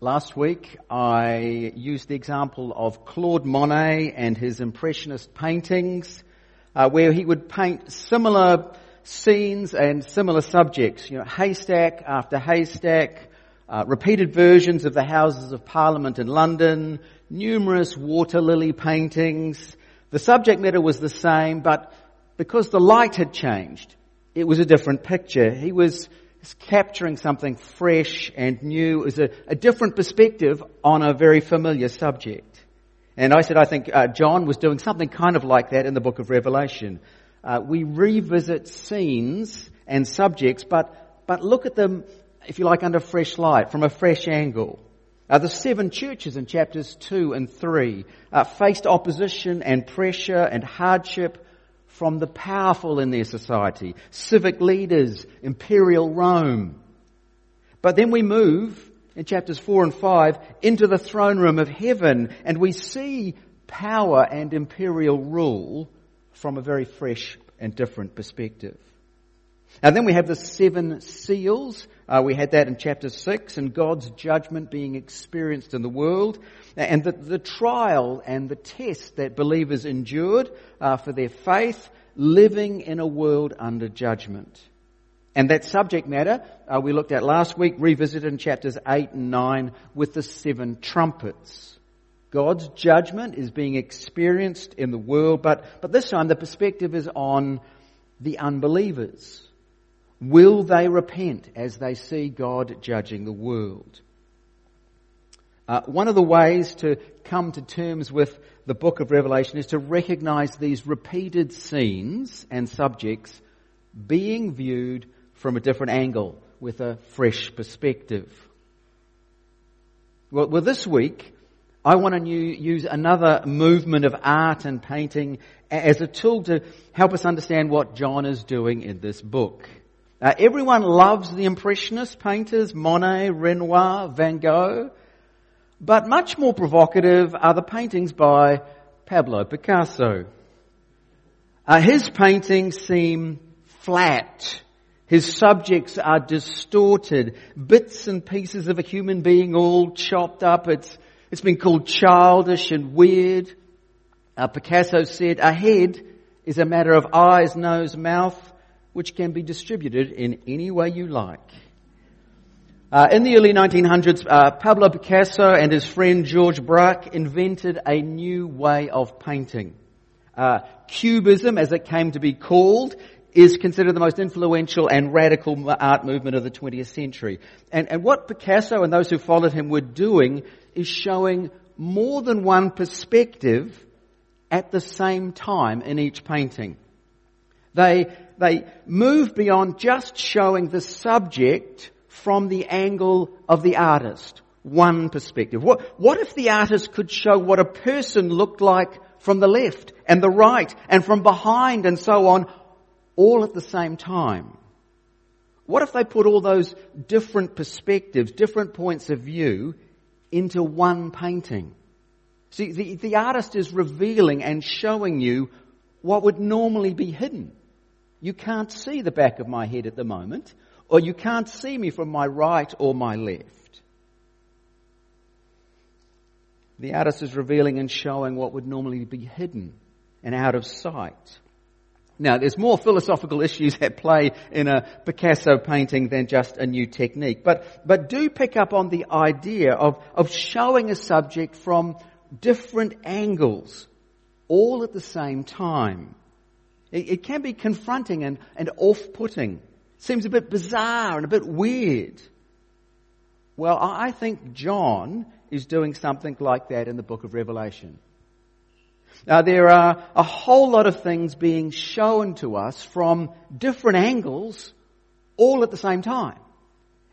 Last week I used the example of Claude Monet and his Impressionist paintings, uh, where he would paint similar scenes and similar subjects. You know, haystack after haystack, uh, repeated versions of the Houses of Parliament in London, numerous water lily paintings. The subject matter was the same, but because the light had changed, it was a different picture. He was is capturing something fresh and new, is a, a, different perspective on a very familiar subject. And I said, I think uh, John was doing something kind of like that in the book of Revelation. Uh, we revisit scenes and subjects, but, but look at them, if you like, under fresh light, from a fresh angle. Uh, the seven churches in chapters 2 and 3 uh, faced opposition and pressure and hardship from the powerful in their society, civic leaders, imperial Rome. But then we move in chapters 4 and 5 into the throne room of heaven and we see power and imperial rule from a very fresh and different perspective. And then we have the seven seals. Uh, we had that in chapter 6 and God's judgment being experienced in the world and the, the trial and the test that believers endured uh, for their faith, living in a world under judgment. And that subject matter uh, we looked at last week, revisited in chapters 8 and 9 with the seven trumpets. God's judgment is being experienced in the world, but, but this time the perspective is on the unbelievers. Will they repent as they see God judging the world? Uh, one of the ways to come to terms with the book of Revelation is to recognize these repeated scenes and subjects being viewed from a different angle with a fresh perspective. Well, well this week, I want to new, use another movement of art and painting as a tool to help us understand what John is doing in this book. Uh, everyone loves the Impressionist painters, Monet, Renoir, Van Gogh, but much more provocative are the paintings by Pablo Picasso. Uh, his paintings seem flat. His subjects are distorted, bits and pieces of a human being all chopped up. It's, it's been called childish and weird. Uh, Picasso said, a head is a matter of eyes, nose, mouth, which can be distributed in any way you like. Uh, in the early 1900s, uh, Pablo Picasso and his friend Georges Braque invented a new way of painting. Uh, Cubism, as it came to be called, is considered the most influential and radical art movement of the 20th century. And, and what Picasso and those who followed him were doing is showing more than one perspective at the same time in each painting. They, they move beyond just showing the subject from the angle of the artist. One perspective. What, what if the artist could show what a person looked like from the left and the right and from behind and so on, all at the same time? What if they put all those different perspectives, different points of view into one painting? See, the, the artist is revealing and showing you what would normally be hidden. You can't see the back of my head at the moment, or you can't see me from my right or my left. The artist is revealing and showing what would normally be hidden and out of sight. Now, there's more philosophical issues at play in a Picasso painting than just a new technique. But, but do pick up on the idea of, of showing a subject from different angles, all at the same time. It, it can be confronting and, and off-putting. Seems a bit bizarre and a bit weird. Well, I think John is doing something like that in the book of Revelation. Now, there are a whole lot of things being shown to us from different angles all at the same time.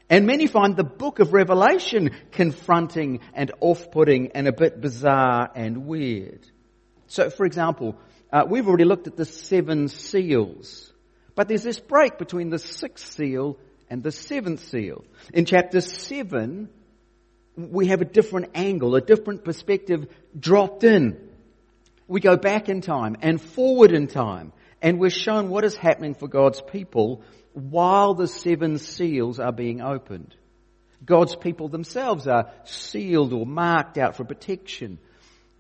And many find the book of Revelation confronting and off-putting and a bit bizarre and weird. So, for example, uh, we've already looked at the seven seals. But there's this break between the sixth seal and the seventh seal. In chapter seven, we have a different angle, a different perspective dropped in. We go back in time and forward in time, and we're shown what is happening for God's people while the seven seals are being opened. God's people themselves are sealed or marked out for protection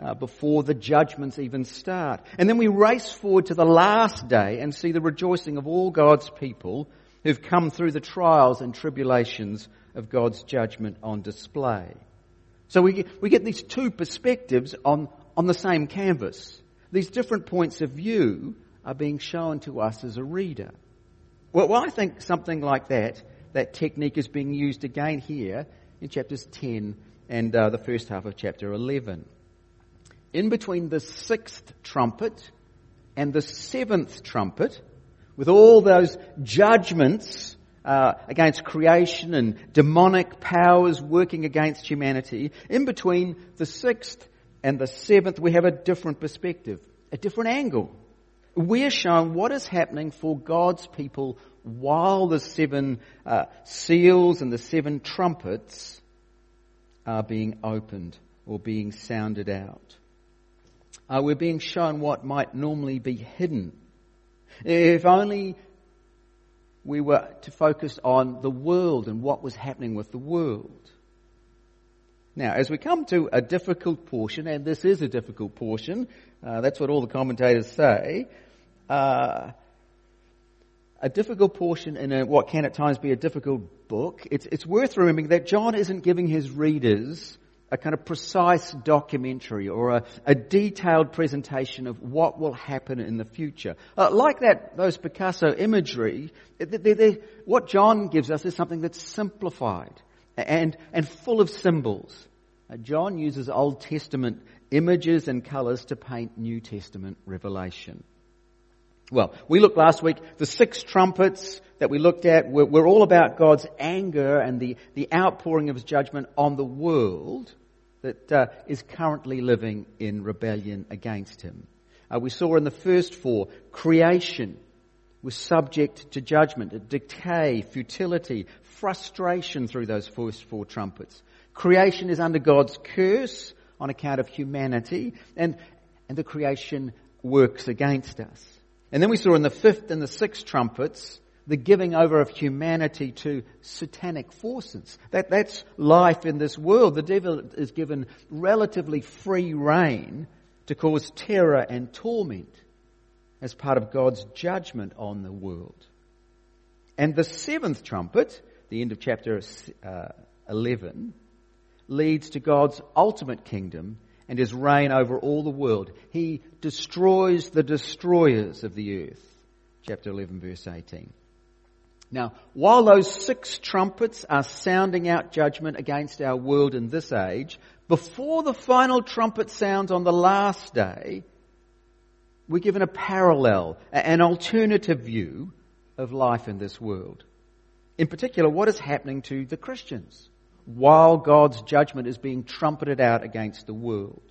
uh, before the judgments even start. And then we race forward to the last day and see the rejoicing of all God's people who've come through the trials and tribulations of God's judgment on display. So we get, we get these two perspectives on, on the same canvas. These different points of view are being shown to us as a reader. Well, well I think something like that, that technique is being used again here in chapters 10 and uh, the first half of chapter 11 in between the sixth trumpet and the seventh trumpet, with all those judgments uh, against creation and demonic powers working against humanity, in between the sixth and the seventh, we have a different perspective, a different angle. We're shown what is happening for God's people while the seven uh, seals and the seven trumpets are being opened or being sounded out uh, we're being shown what might normally be hidden. If only we were to focus on the world and what was happening with the world. Now, as we come to a difficult portion, and this is a difficult portion, uh, that's what all the commentators say, uh, a difficult portion in a, what can at times be a difficult book, it's, it's worth remembering that John isn't giving his readers a kind of precise documentary or a, a, detailed presentation of what will happen in the future. Uh, like that, those Picasso imagery, they, they, what John gives us is something that's simplified and, and full of symbols. Uh, John uses Old Testament images and colors to paint New Testament revelation. Well, we looked last week, the six trumpets that we looked at were, were, all about God's anger and the, the outpouring of his judgment on the world that uh, is currently living in rebellion against him. Uh, we saw in the first four, creation was subject to judgment, decay, futility, frustration through those first four trumpets. Creation is under God's curse on account of humanity, and, and the creation works against us. And then we saw in the fifth and the sixth trumpets the giving over of humanity to satanic forces. That, that's life in this world. The devil is given relatively free reign to cause terror and torment as part of God's judgment on the world. And the seventh trumpet, the end of chapter uh, 11, leads to God's ultimate kingdom and his reign over all the world. He destroys the destroyers of the earth. Chapter 11 verse 18. Now, while those six trumpets are sounding out judgment against our world in this age, before the final trumpet sounds on the last day, we're given a parallel, an alternative view of life in this world. In particular, what is happening to the Christians while God's judgment is being trumpeted out against the world.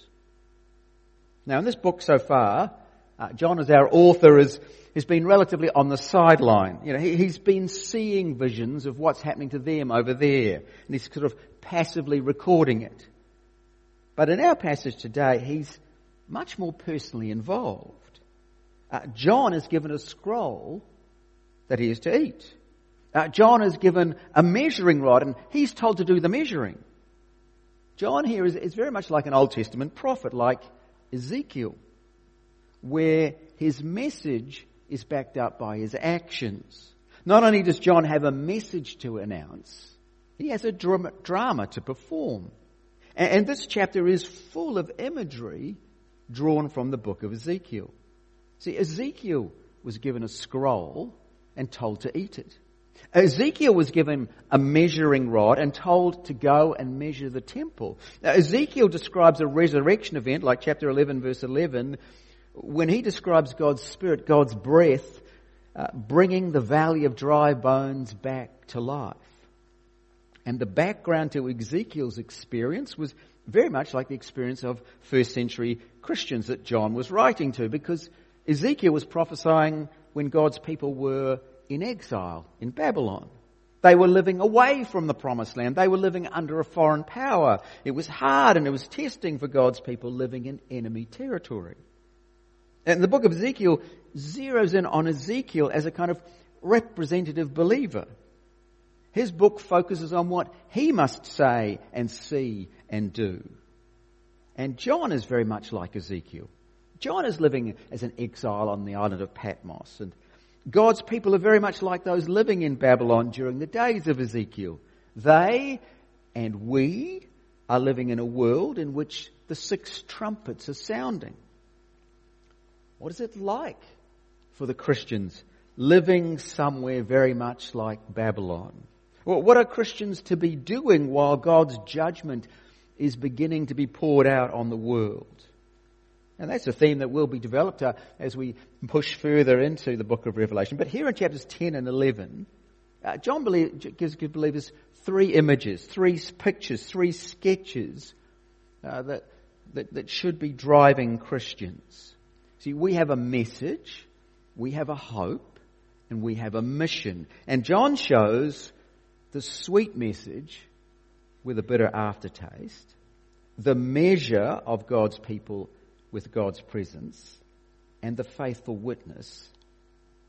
Now, in this book so far, uh, John, as our author, has, has been relatively on the sideline. You know, he, he's been seeing visions of what's happening to them over there, and he's sort of passively recording it. But in our passage today, he's much more personally involved. Uh, John is given a scroll that he is to eat. Uh, John is given a measuring rod and he's told to do the measuring. John here is, is very much like an Old Testament prophet, like Ezekiel, where his message is backed up by his actions. Not only does John have a message to announce, he has a drama, to perform. And, and this chapter is full of imagery drawn from the book of Ezekiel. See, Ezekiel was given a scroll and told to eat it. Ezekiel was given a measuring rod and told to go and measure the temple. Now, Ezekiel describes a resurrection event, like chapter 11, verse 11, when he describes God's Spirit, God's breath, uh, bringing the valley of dry bones back to life. And the background to Ezekiel's experience was very much like the experience of first century Christians that John was writing to, because Ezekiel was prophesying when God's people were in exile in Babylon. They were living away from the promised land. They were living under a foreign power. It was hard and it was testing for God's people living in enemy territory. And the book of Ezekiel zeroes in on Ezekiel as a kind of representative believer. His book focuses on what he must say and see and do. And John is very much like Ezekiel. John is living as an exile on the island of Patmos. And God's people are very much like those living in Babylon during the days of Ezekiel. They and we are living in a world in which the six trumpets are sounding. What is it like for the Christians living somewhere very much like Babylon? Well, what are Christians to be doing while God's judgment is beginning to be poured out on the world? And that's a theme that will be developed uh, as we push further into the book of Revelation. But here in chapters 10 and 11, uh, John believe, gives believers three images, three pictures, three sketches uh, that, that, that should be driving Christians. See, we have a message, we have a hope, and we have a mission. And John shows the sweet message with a bitter aftertaste, the measure of God's people with God's presence, and the faithful witness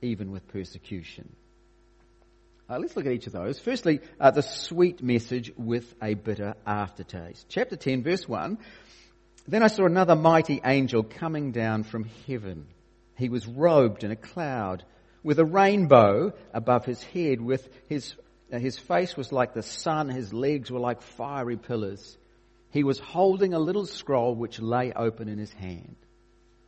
even with persecution. Uh, let's look at each of those. Firstly, uh, the sweet message with a bitter aftertaste. Chapter 10, verse 1. Then I saw another mighty angel coming down from heaven. He was robed in a cloud with a rainbow above his head with his, uh, his face was like the sun. His legs were like fiery pillars he was holding a little scroll which lay open in his hand.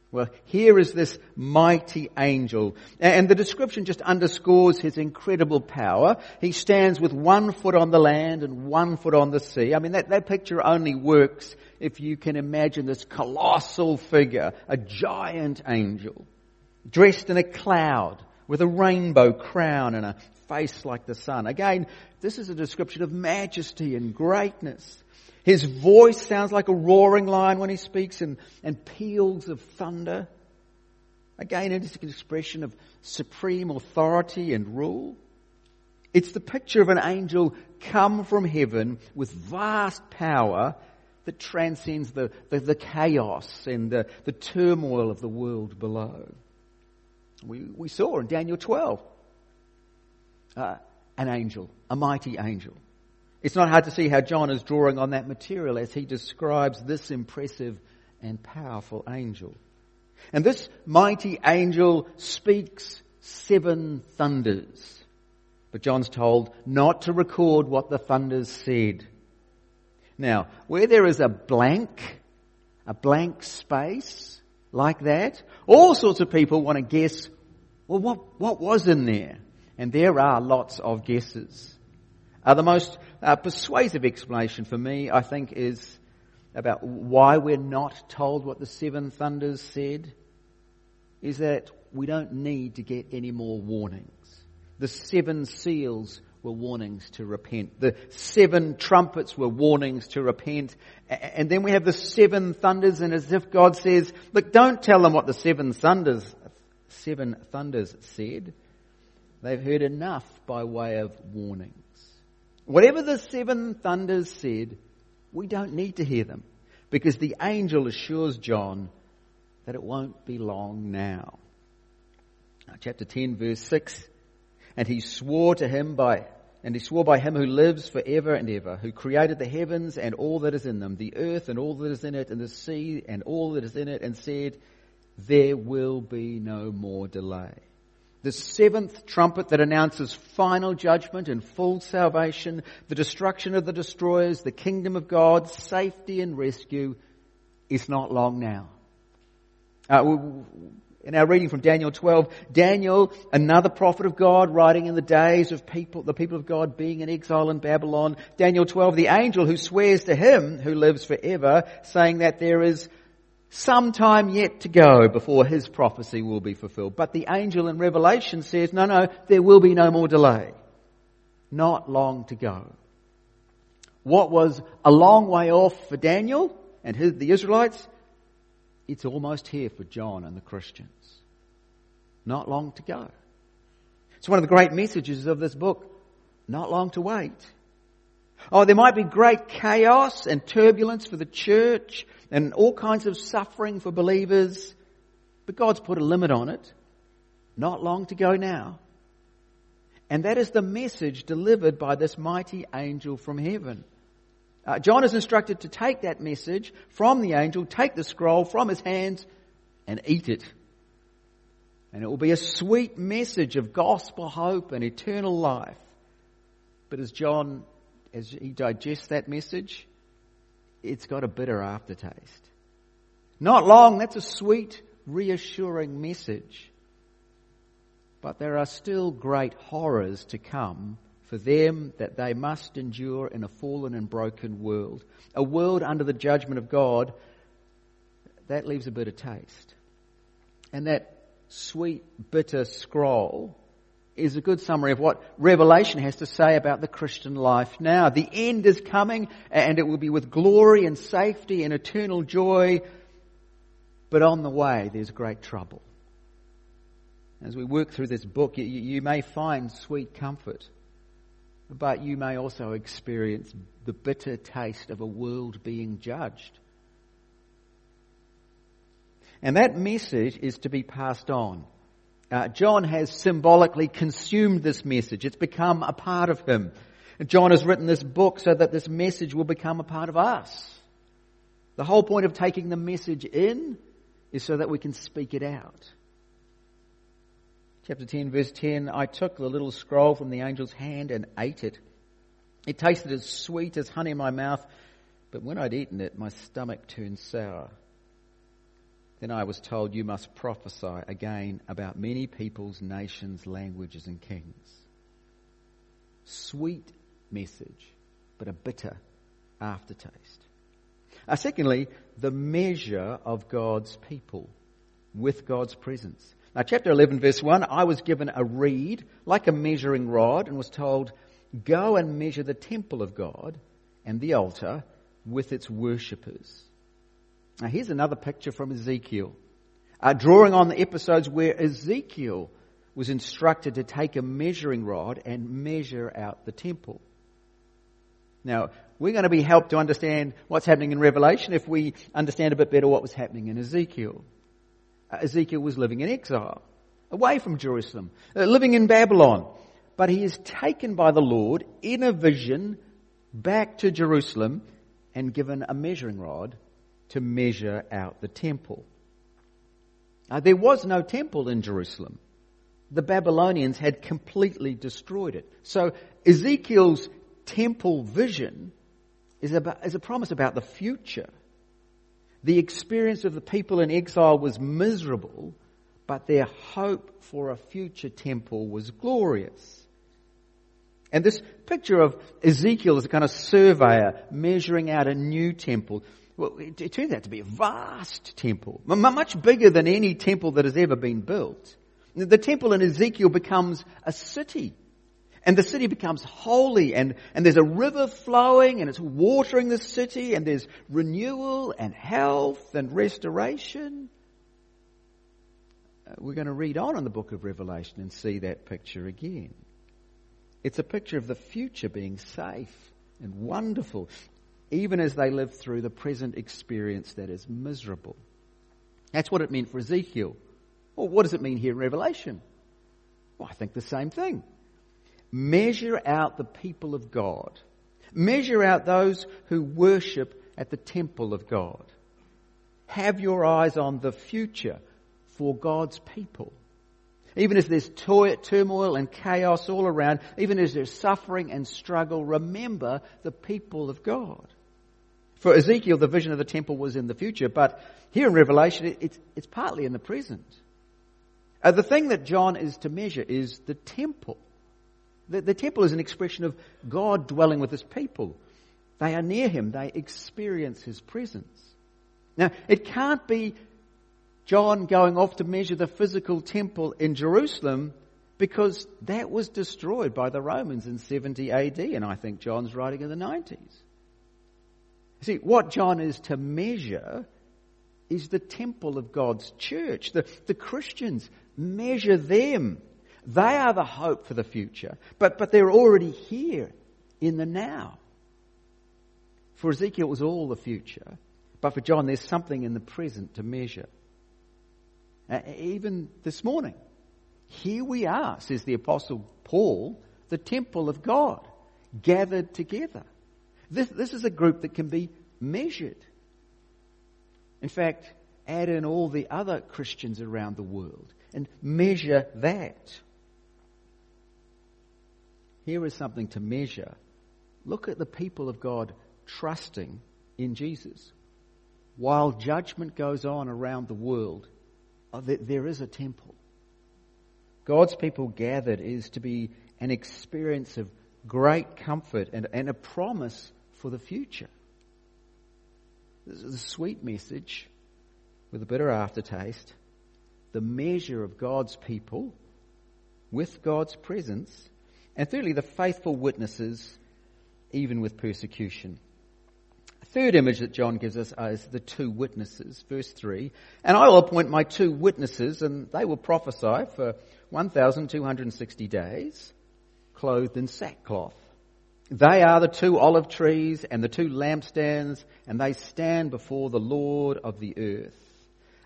Well, here is this mighty angel. And the description just underscores his incredible power. He stands with one foot on the land and one foot on the sea. I mean, that, that picture only works if you can imagine this colossal figure, a giant angel, dressed in a cloud with a rainbow crown and a face like the sun. Again, this is a description of majesty and greatness. His voice sounds like a roaring lion when he speaks and, and peals of thunder. Again, it is an expression of supreme authority and rule. It's the picture of an angel come from heaven with vast power that transcends the, the, the chaos and the, the turmoil of the world below. We, we saw in Daniel 12 uh, an angel, a mighty angel. It's not hard to see how John is drawing on that material as he describes this impressive and powerful angel. And this mighty angel speaks seven thunders. But John's told not to record what the thunders said. Now, where there is a blank, a blank space like that, all sorts of people want to guess, well, what, what was in there? And there are lots of guesses. Uh, the most uh, persuasive explanation for me, I think, is about why we're not told what the seven thunders said, is that we don't need to get any more warnings. The seven seals were warnings to repent. The seven trumpets were warnings to repent. And then we have the seven thunders, and as if God says, look, don't tell them what the seven thunders, seven thunders said. They've heard enough by way of warning. Whatever the seven thunders said, we don't need to hear them because the angel assures John that it won't be long now. now. Chapter 10 verse 6. And he swore to him by, and he swore by him who lives forever and ever, who created the heavens and all that is in them, the earth and all that is in it, and the sea and all that is in it, and said, there will be no more delay the seventh trumpet that announces final judgment and full salvation, the destruction of the destroyers, the kingdom of God, safety and rescue is not long now. Uh, in our reading from Daniel 12, Daniel, another prophet of God, writing in the days of people, the people of God being in exile in Babylon. Daniel 12, the angel who swears to him who lives forever, saying that there is some time yet to go before his prophecy will be fulfilled. But the angel in Revelation says, no, no, there will be no more delay. Not long to go. What was a long way off for Daniel and his, the Israelites, it's almost here for John and the Christians. Not long to go. It's one of the great messages of this book. Not long to wait. Oh, there might be great chaos and turbulence for the church and all kinds of suffering for believers, but God's put a limit on it. Not long to go now. And that is the message delivered by this mighty angel from heaven. Uh, John is instructed to take that message from the angel, take the scroll from his hands, and eat it. And it will be a sweet message of gospel hope and eternal life. But as John, as he digests that message, it's got a bitter aftertaste. Not long, that's a sweet, reassuring message. But there are still great horrors to come for them that they must endure in a fallen and broken world. A world under the judgment of God, that leaves a bitter taste. And that sweet, bitter scroll is a good summary of what Revelation has to say about the Christian life now. The end is coming and it will be with glory and safety and eternal joy. But on the way, there's great trouble. As we work through this book, you, you may find sweet comfort, but you may also experience the bitter taste of a world being judged. And that message is to be passed on. Uh, John has symbolically consumed this message. It's become a part of him. John has written this book so that this message will become a part of us. The whole point of taking the message in is so that we can speak it out. Chapter 10 verse 10, I took the little scroll from the angel's hand and ate it. It tasted as sweet as honey in my mouth, but when I'd eaten it, my stomach turned sour. Then I was told, You must prophesy again about many peoples, nations, languages, and kings. Sweet message, but a bitter aftertaste. Uh, secondly, the measure of God's people with God's presence. Now, chapter 11, verse 1 I was given a reed like a measuring rod and was told, Go and measure the temple of God and the altar with its worshippers. Now, here's another picture from Ezekiel, uh, drawing on the episodes where Ezekiel was instructed to take a measuring rod and measure out the temple. Now, we're going to be helped to understand what's happening in Revelation if we understand a bit better what was happening in Ezekiel. Uh, Ezekiel was living in exile, away from Jerusalem, uh, living in Babylon. But he is taken by the Lord in a vision back to Jerusalem and given a measuring rod to measure out the temple. Uh, there was no temple in Jerusalem. The Babylonians had completely destroyed it. So Ezekiel's temple vision is, about, is a promise about the future. The experience of the people in exile was miserable, but their hope for a future temple was glorious. And this picture of Ezekiel as a kind of surveyor measuring out a new temple well, it, it turned out to be a vast temple, much bigger than any temple that has ever been built. The temple in Ezekiel becomes a city. And the city becomes holy and, and there's a river flowing and it's watering the city and there's renewal and health and restoration. Uh, we're going to read on in the book of Revelation and see that picture again. It's a picture of the future being safe and wonderful even as they live through the present experience that is miserable. That's what it meant for Ezekiel. Well, what does it mean here in Revelation? Well, I think the same thing. Measure out the people of God. Measure out those who worship at the temple of God. Have your eyes on the future for God's people. Even as there's turmoil and chaos all around, even as there's suffering and struggle, remember the people of God. For Ezekiel, the vision of the temple was in the future, but here in Revelation, it's, it's partly in the present. Uh, the thing that John is to measure is the temple. The, the temple is an expression of God dwelling with his people. They are near him, they experience his presence. Now, it can't be John going off to measure the physical temple in Jerusalem because that was destroyed by the Romans in 70 AD, and I think John's writing in the 90s. See, what John is to measure is the temple of God's church. The, the Christians measure them. They are the hope for the future, but, but they're already here in the now. For Ezekiel, it was all the future, but for John, there's something in the present to measure. Uh, even this morning, here we are, says the Apostle Paul, the temple of God, gathered together. This, this is a group that can be measured. In fact, add in all the other Christians around the world and measure that. Here is something to measure. Look at the people of God trusting in Jesus. While judgment goes on around the world, oh, there is a temple. God's people gathered is to be an experience of great comfort and, and a promise for the future. This is a sweet message with a bitter aftertaste. The measure of God's people with God's presence. And thirdly, the faithful witnesses even with persecution. A third image that John gives us is the two witnesses. Verse 3. And I will appoint my two witnesses and they will prophesy for 1,260 days clothed in sackcloth. They are the two olive trees and the two lampstands, and they stand before the Lord of the earth.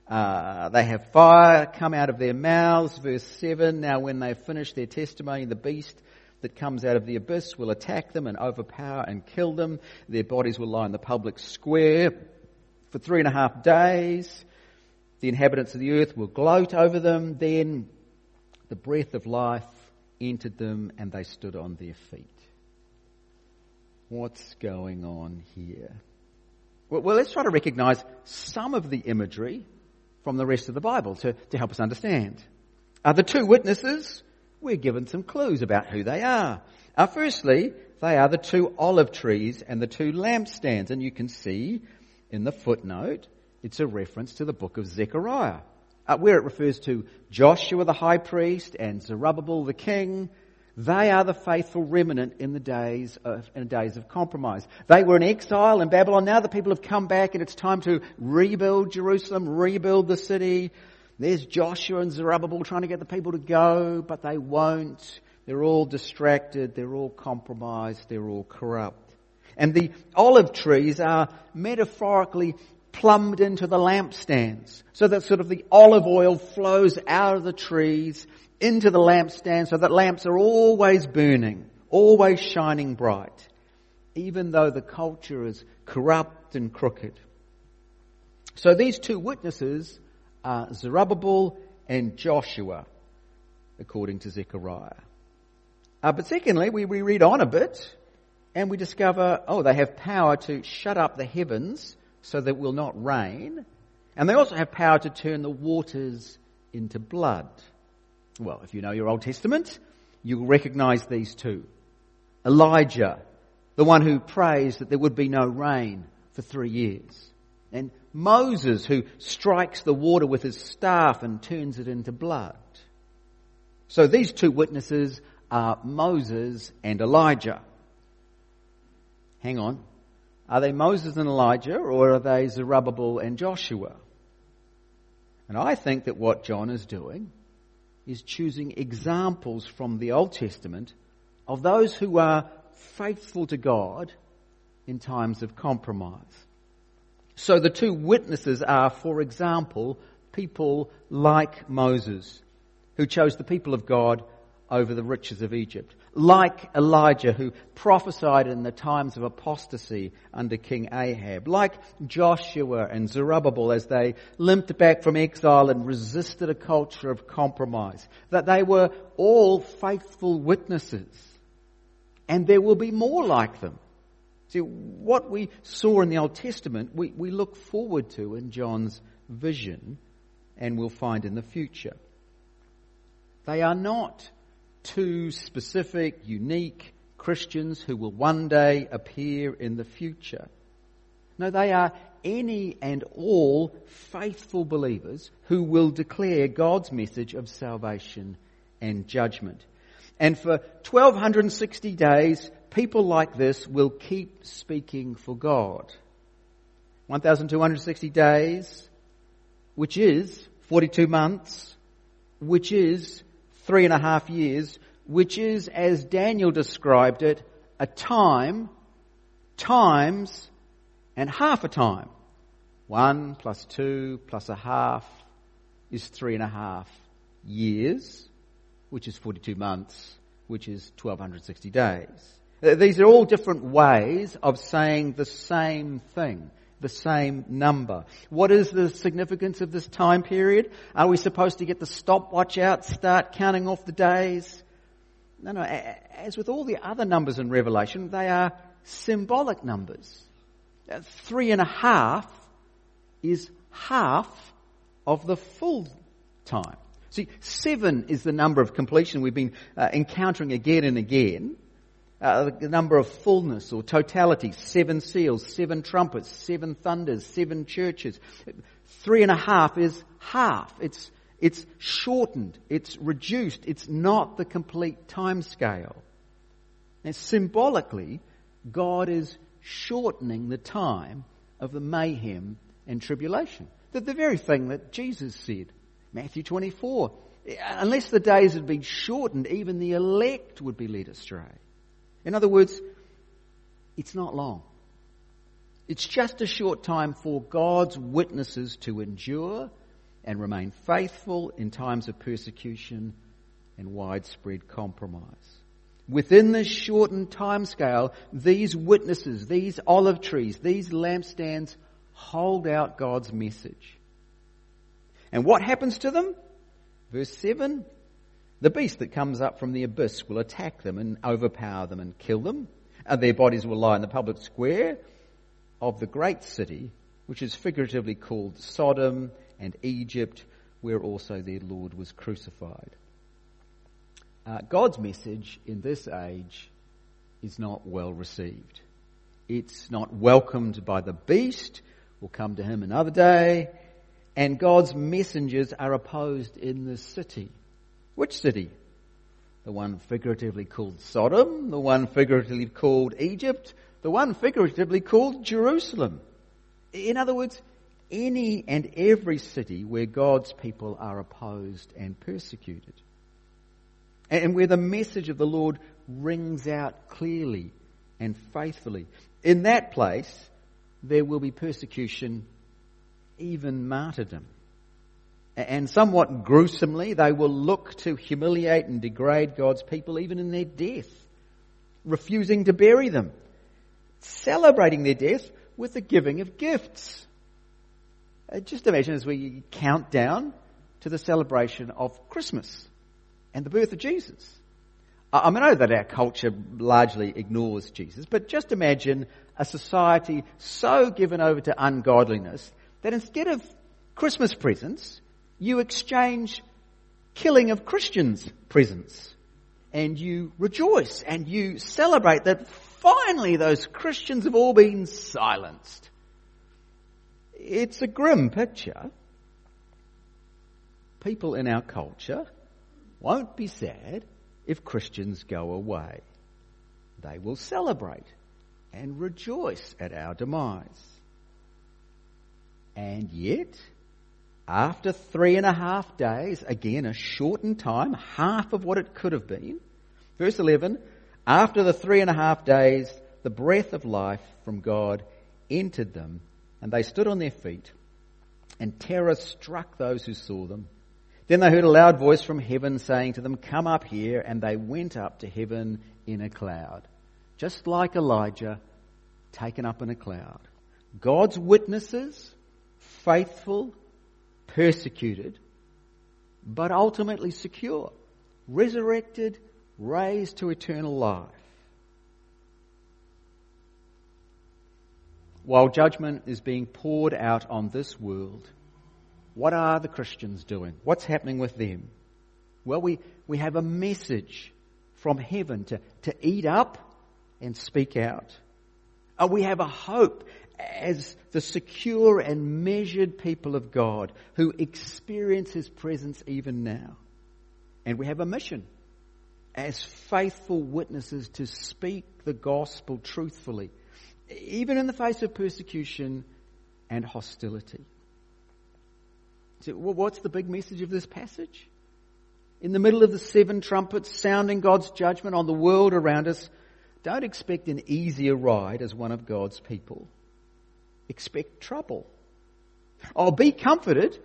Uh, they have fire come out of their mouths. Verse 7 Now, when they finish their testimony, the beast that comes out of the abyss will attack them and overpower and kill them. Their bodies will lie in the public square for three and a half days. The inhabitants of the earth will gloat over them. Then the breath of life entered them and they stood on their feet. What's going on here? Well, let's try to recognize some of the imagery from the rest of the Bible to, to help us understand. Uh, the two witnesses, we're given some clues about who they are. Uh, firstly, they are the two olive trees and the two lampstands. And you can see in the footnote, it's a reference to the book of Zechariah uh, where it refers to Joshua the high priest and Zerubbabel the king. They are the faithful remnant in the days of, in days of compromise. They were in exile in Babylon. Now the people have come back and it's time to rebuild Jerusalem, rebuild the city. There's Joshua and Zerubbabel trying to get the people to go, but they won't. They're all distracted. They're all compromised. They're all corrupt. And the olive trees are metaphorically plumbed into the lampstands so that sort of the olive oil flows out of the trees into the lampstand so that lamps are always burning, always shining bright, even though the culture is corrupt and crooked. So these two witnesses are Zerubbabel and Joshua, according to Zechariah. Uh, but secondly, we, we read on a bit and we discover, oh, they have power to shut up the heavens so that it will not rain. And they also have power to turn the waters into blood. Well, if you know your Old Testament, you'll recognize these two. Elijah, the one who prays that there would be no rain for three years. And Moses, who strikes the water with his staff and turns it into blood. So these two witnesses are Moses and Elijah. Hang on. Are they Moses and Elijah or are they Zerubbabel and Joshua? And I think that what John is doing is choosing examples from the Old Testament of those who are faithful to God in times of compromise. So the two witnesses are, for example, people like Moses, who chose the people of God over the riches of Egypt. Like Elijah who prophesied in the times of apostasy under King Ahab. Like Joshua and Zerubbabel as they limped back from exile and resisted a culture of compromise. That they were all faithful witnesses. And there will be more like them. See, what we saw in the Old Testament, we, we look forward to in John's vision and we'll find in the future. They are not two specific, unique Christians who will one day appear in the future. No, they are any and all faithful believers who will declare God's message of salvation and judgment. And for 1260 days, people like this will keep speaking for God. 1260 days, which is 42 months, which is three and a half years, which is, as Daniel described it, a time, times, and half a time. One plus two plus a half is three and a half years, which is 42 months, which is 1260 days. These are all different ways of saying the same thing, the same number. What is the significance of this time period? Are we supposed to get the stopwatch out, start counting off the days? No, no. As with all the other numbers in Revelation, they are symbolic numbers. Uh, three and a half is half of the full time. See, seven is the number of completion we've been uh, encountering again and again. Uh, the number of fullness or totality, seven seals, seven trumpets, seven thunders, seven churches. Three and a half is half. It's, it's shortened. It's reduced. It's not the complete time scale. And symbolically, God is shortening the time of the mayhem and tribulation. That the very thing that Jesus said, Matthew 24, unless the days had been shortened, even the elect would be led astray. In other words, it's not long. It's just a short time for God's witnesses to endure and remain faithful in times of persecution and widespread compromise. Within this shortened time scale, these witnesses, these olive trees, these lampstands hold out God's message. And what happens to them? Verse 7 The beast that comes up from the abyss will attack them and overpower them and kill them, and their bodies will lie in the public square of the great city, which is figuratively called Sodom and Egypt, where also their Lord was crucified. Uh, God's message in this age is not well received. It's not welcomed by the beast. We'll come to him another day. And God's messengers are opposed in the city. Which city? The one figuratively called Sodom, the one figuratively called Egypt, the one figuratively called Jerusalem. In other words, any and every city where God's people are opposed and persecuted. And where the message of the Lord rings out clearly and faithfully. In that place, there will be persecution even martyrdom. And somewhat gruesomely, they will look to humiliate and degrade God's people even in their death, refusing to bury them, celebrating their death with the giving of gifts. Uh, just imagine as we count down to the celebration of Christmas and the birth of Jesus. I know that our culture largely ignores Jesus, but just imagine a society so given over to ungodliness that instead of Christmas presents, you exchange killing of Christians presents. And you rejoice and you celebrate that finally those Christians have all been silenced. It's a grim picture. People in our culture won't be sad if Christians go away. They will celebrate and rejoice at our demise. And yet, after three and a half days, again a shortened time, half of what it could have been, verse 11, after the three and a half days, the breath of life from God entered them, and they stood on their feet, and terror struck those who saw them. Then they heard a loud voice from heaven saying to them, Come up here, and they went up to heaven in a cloud, just like Elijah taken up in a cloud. God's witnesses faithful, persecuted, but ultimately secure, resurrected, raised to eternal life. While judgment is being poured out on this world, what are the Christians doing? What's happening with them? Well, we, we have a message from heaven to, to eat up and speak out. Uh, we have a hope as the secure and measured people of God who experience His presence even now. And we have a mission as faithful witnesses to speak the gospel truthfully, even in the face of persecution and hostility. So, what's the big message of this passage? In the middle of the seven trumpets sounding God's judgment on the world around us, don't expect an easier ride as one of God's people expect trouble. I'll be comforted.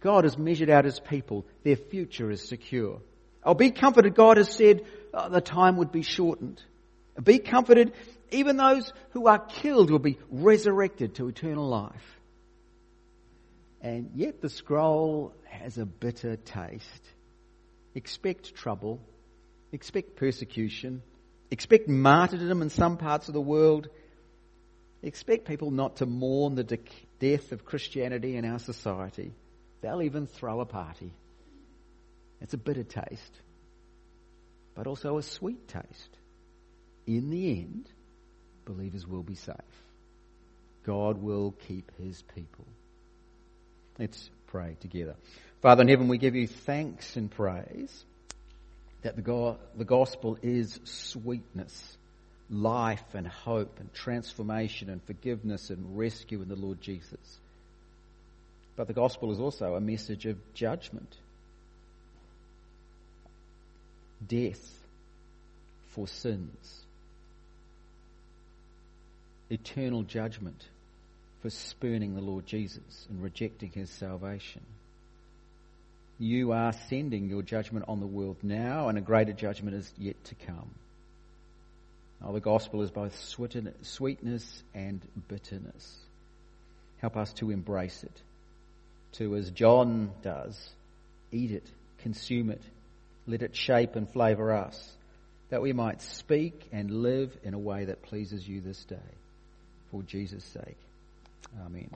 God has measured out his people. Their future is secure. I'll be comforted. God has said oh, the time would be shortened. Be comforted. Even those who are killed will be resurrected to eternal life. And yet the scroll has a bitter taste. Expect trouble. Expect persecution. Expect martyrdom in some parts of the world. Expect people not to mourn the de- death of Christianity in our society. They'll even throw a party. It's a bitter taste, but also a sweet taste. In the end, believers will be safe. God will keep his people. Let's pray together. Father in heaven, we give you thanks and praise that the, go- the gospel is sweetness, life and hope and transformation and forgiveness and rescue in the Lord Jesus. But the gospel is also a message of judgment, death for sins, eternal judgment for spurning the Lord Jesus and rejecting his salvation. You are sending your judgment on the world now, and a greater judgment is yet to come. Oh, the gospel is both sweetness and bitterness. Help us to embrace it, to, as John does, eat it, consume it, let it shape and flavour us, that we might speak and live in a way that pleases you this day. For Jesus' sake. Amen.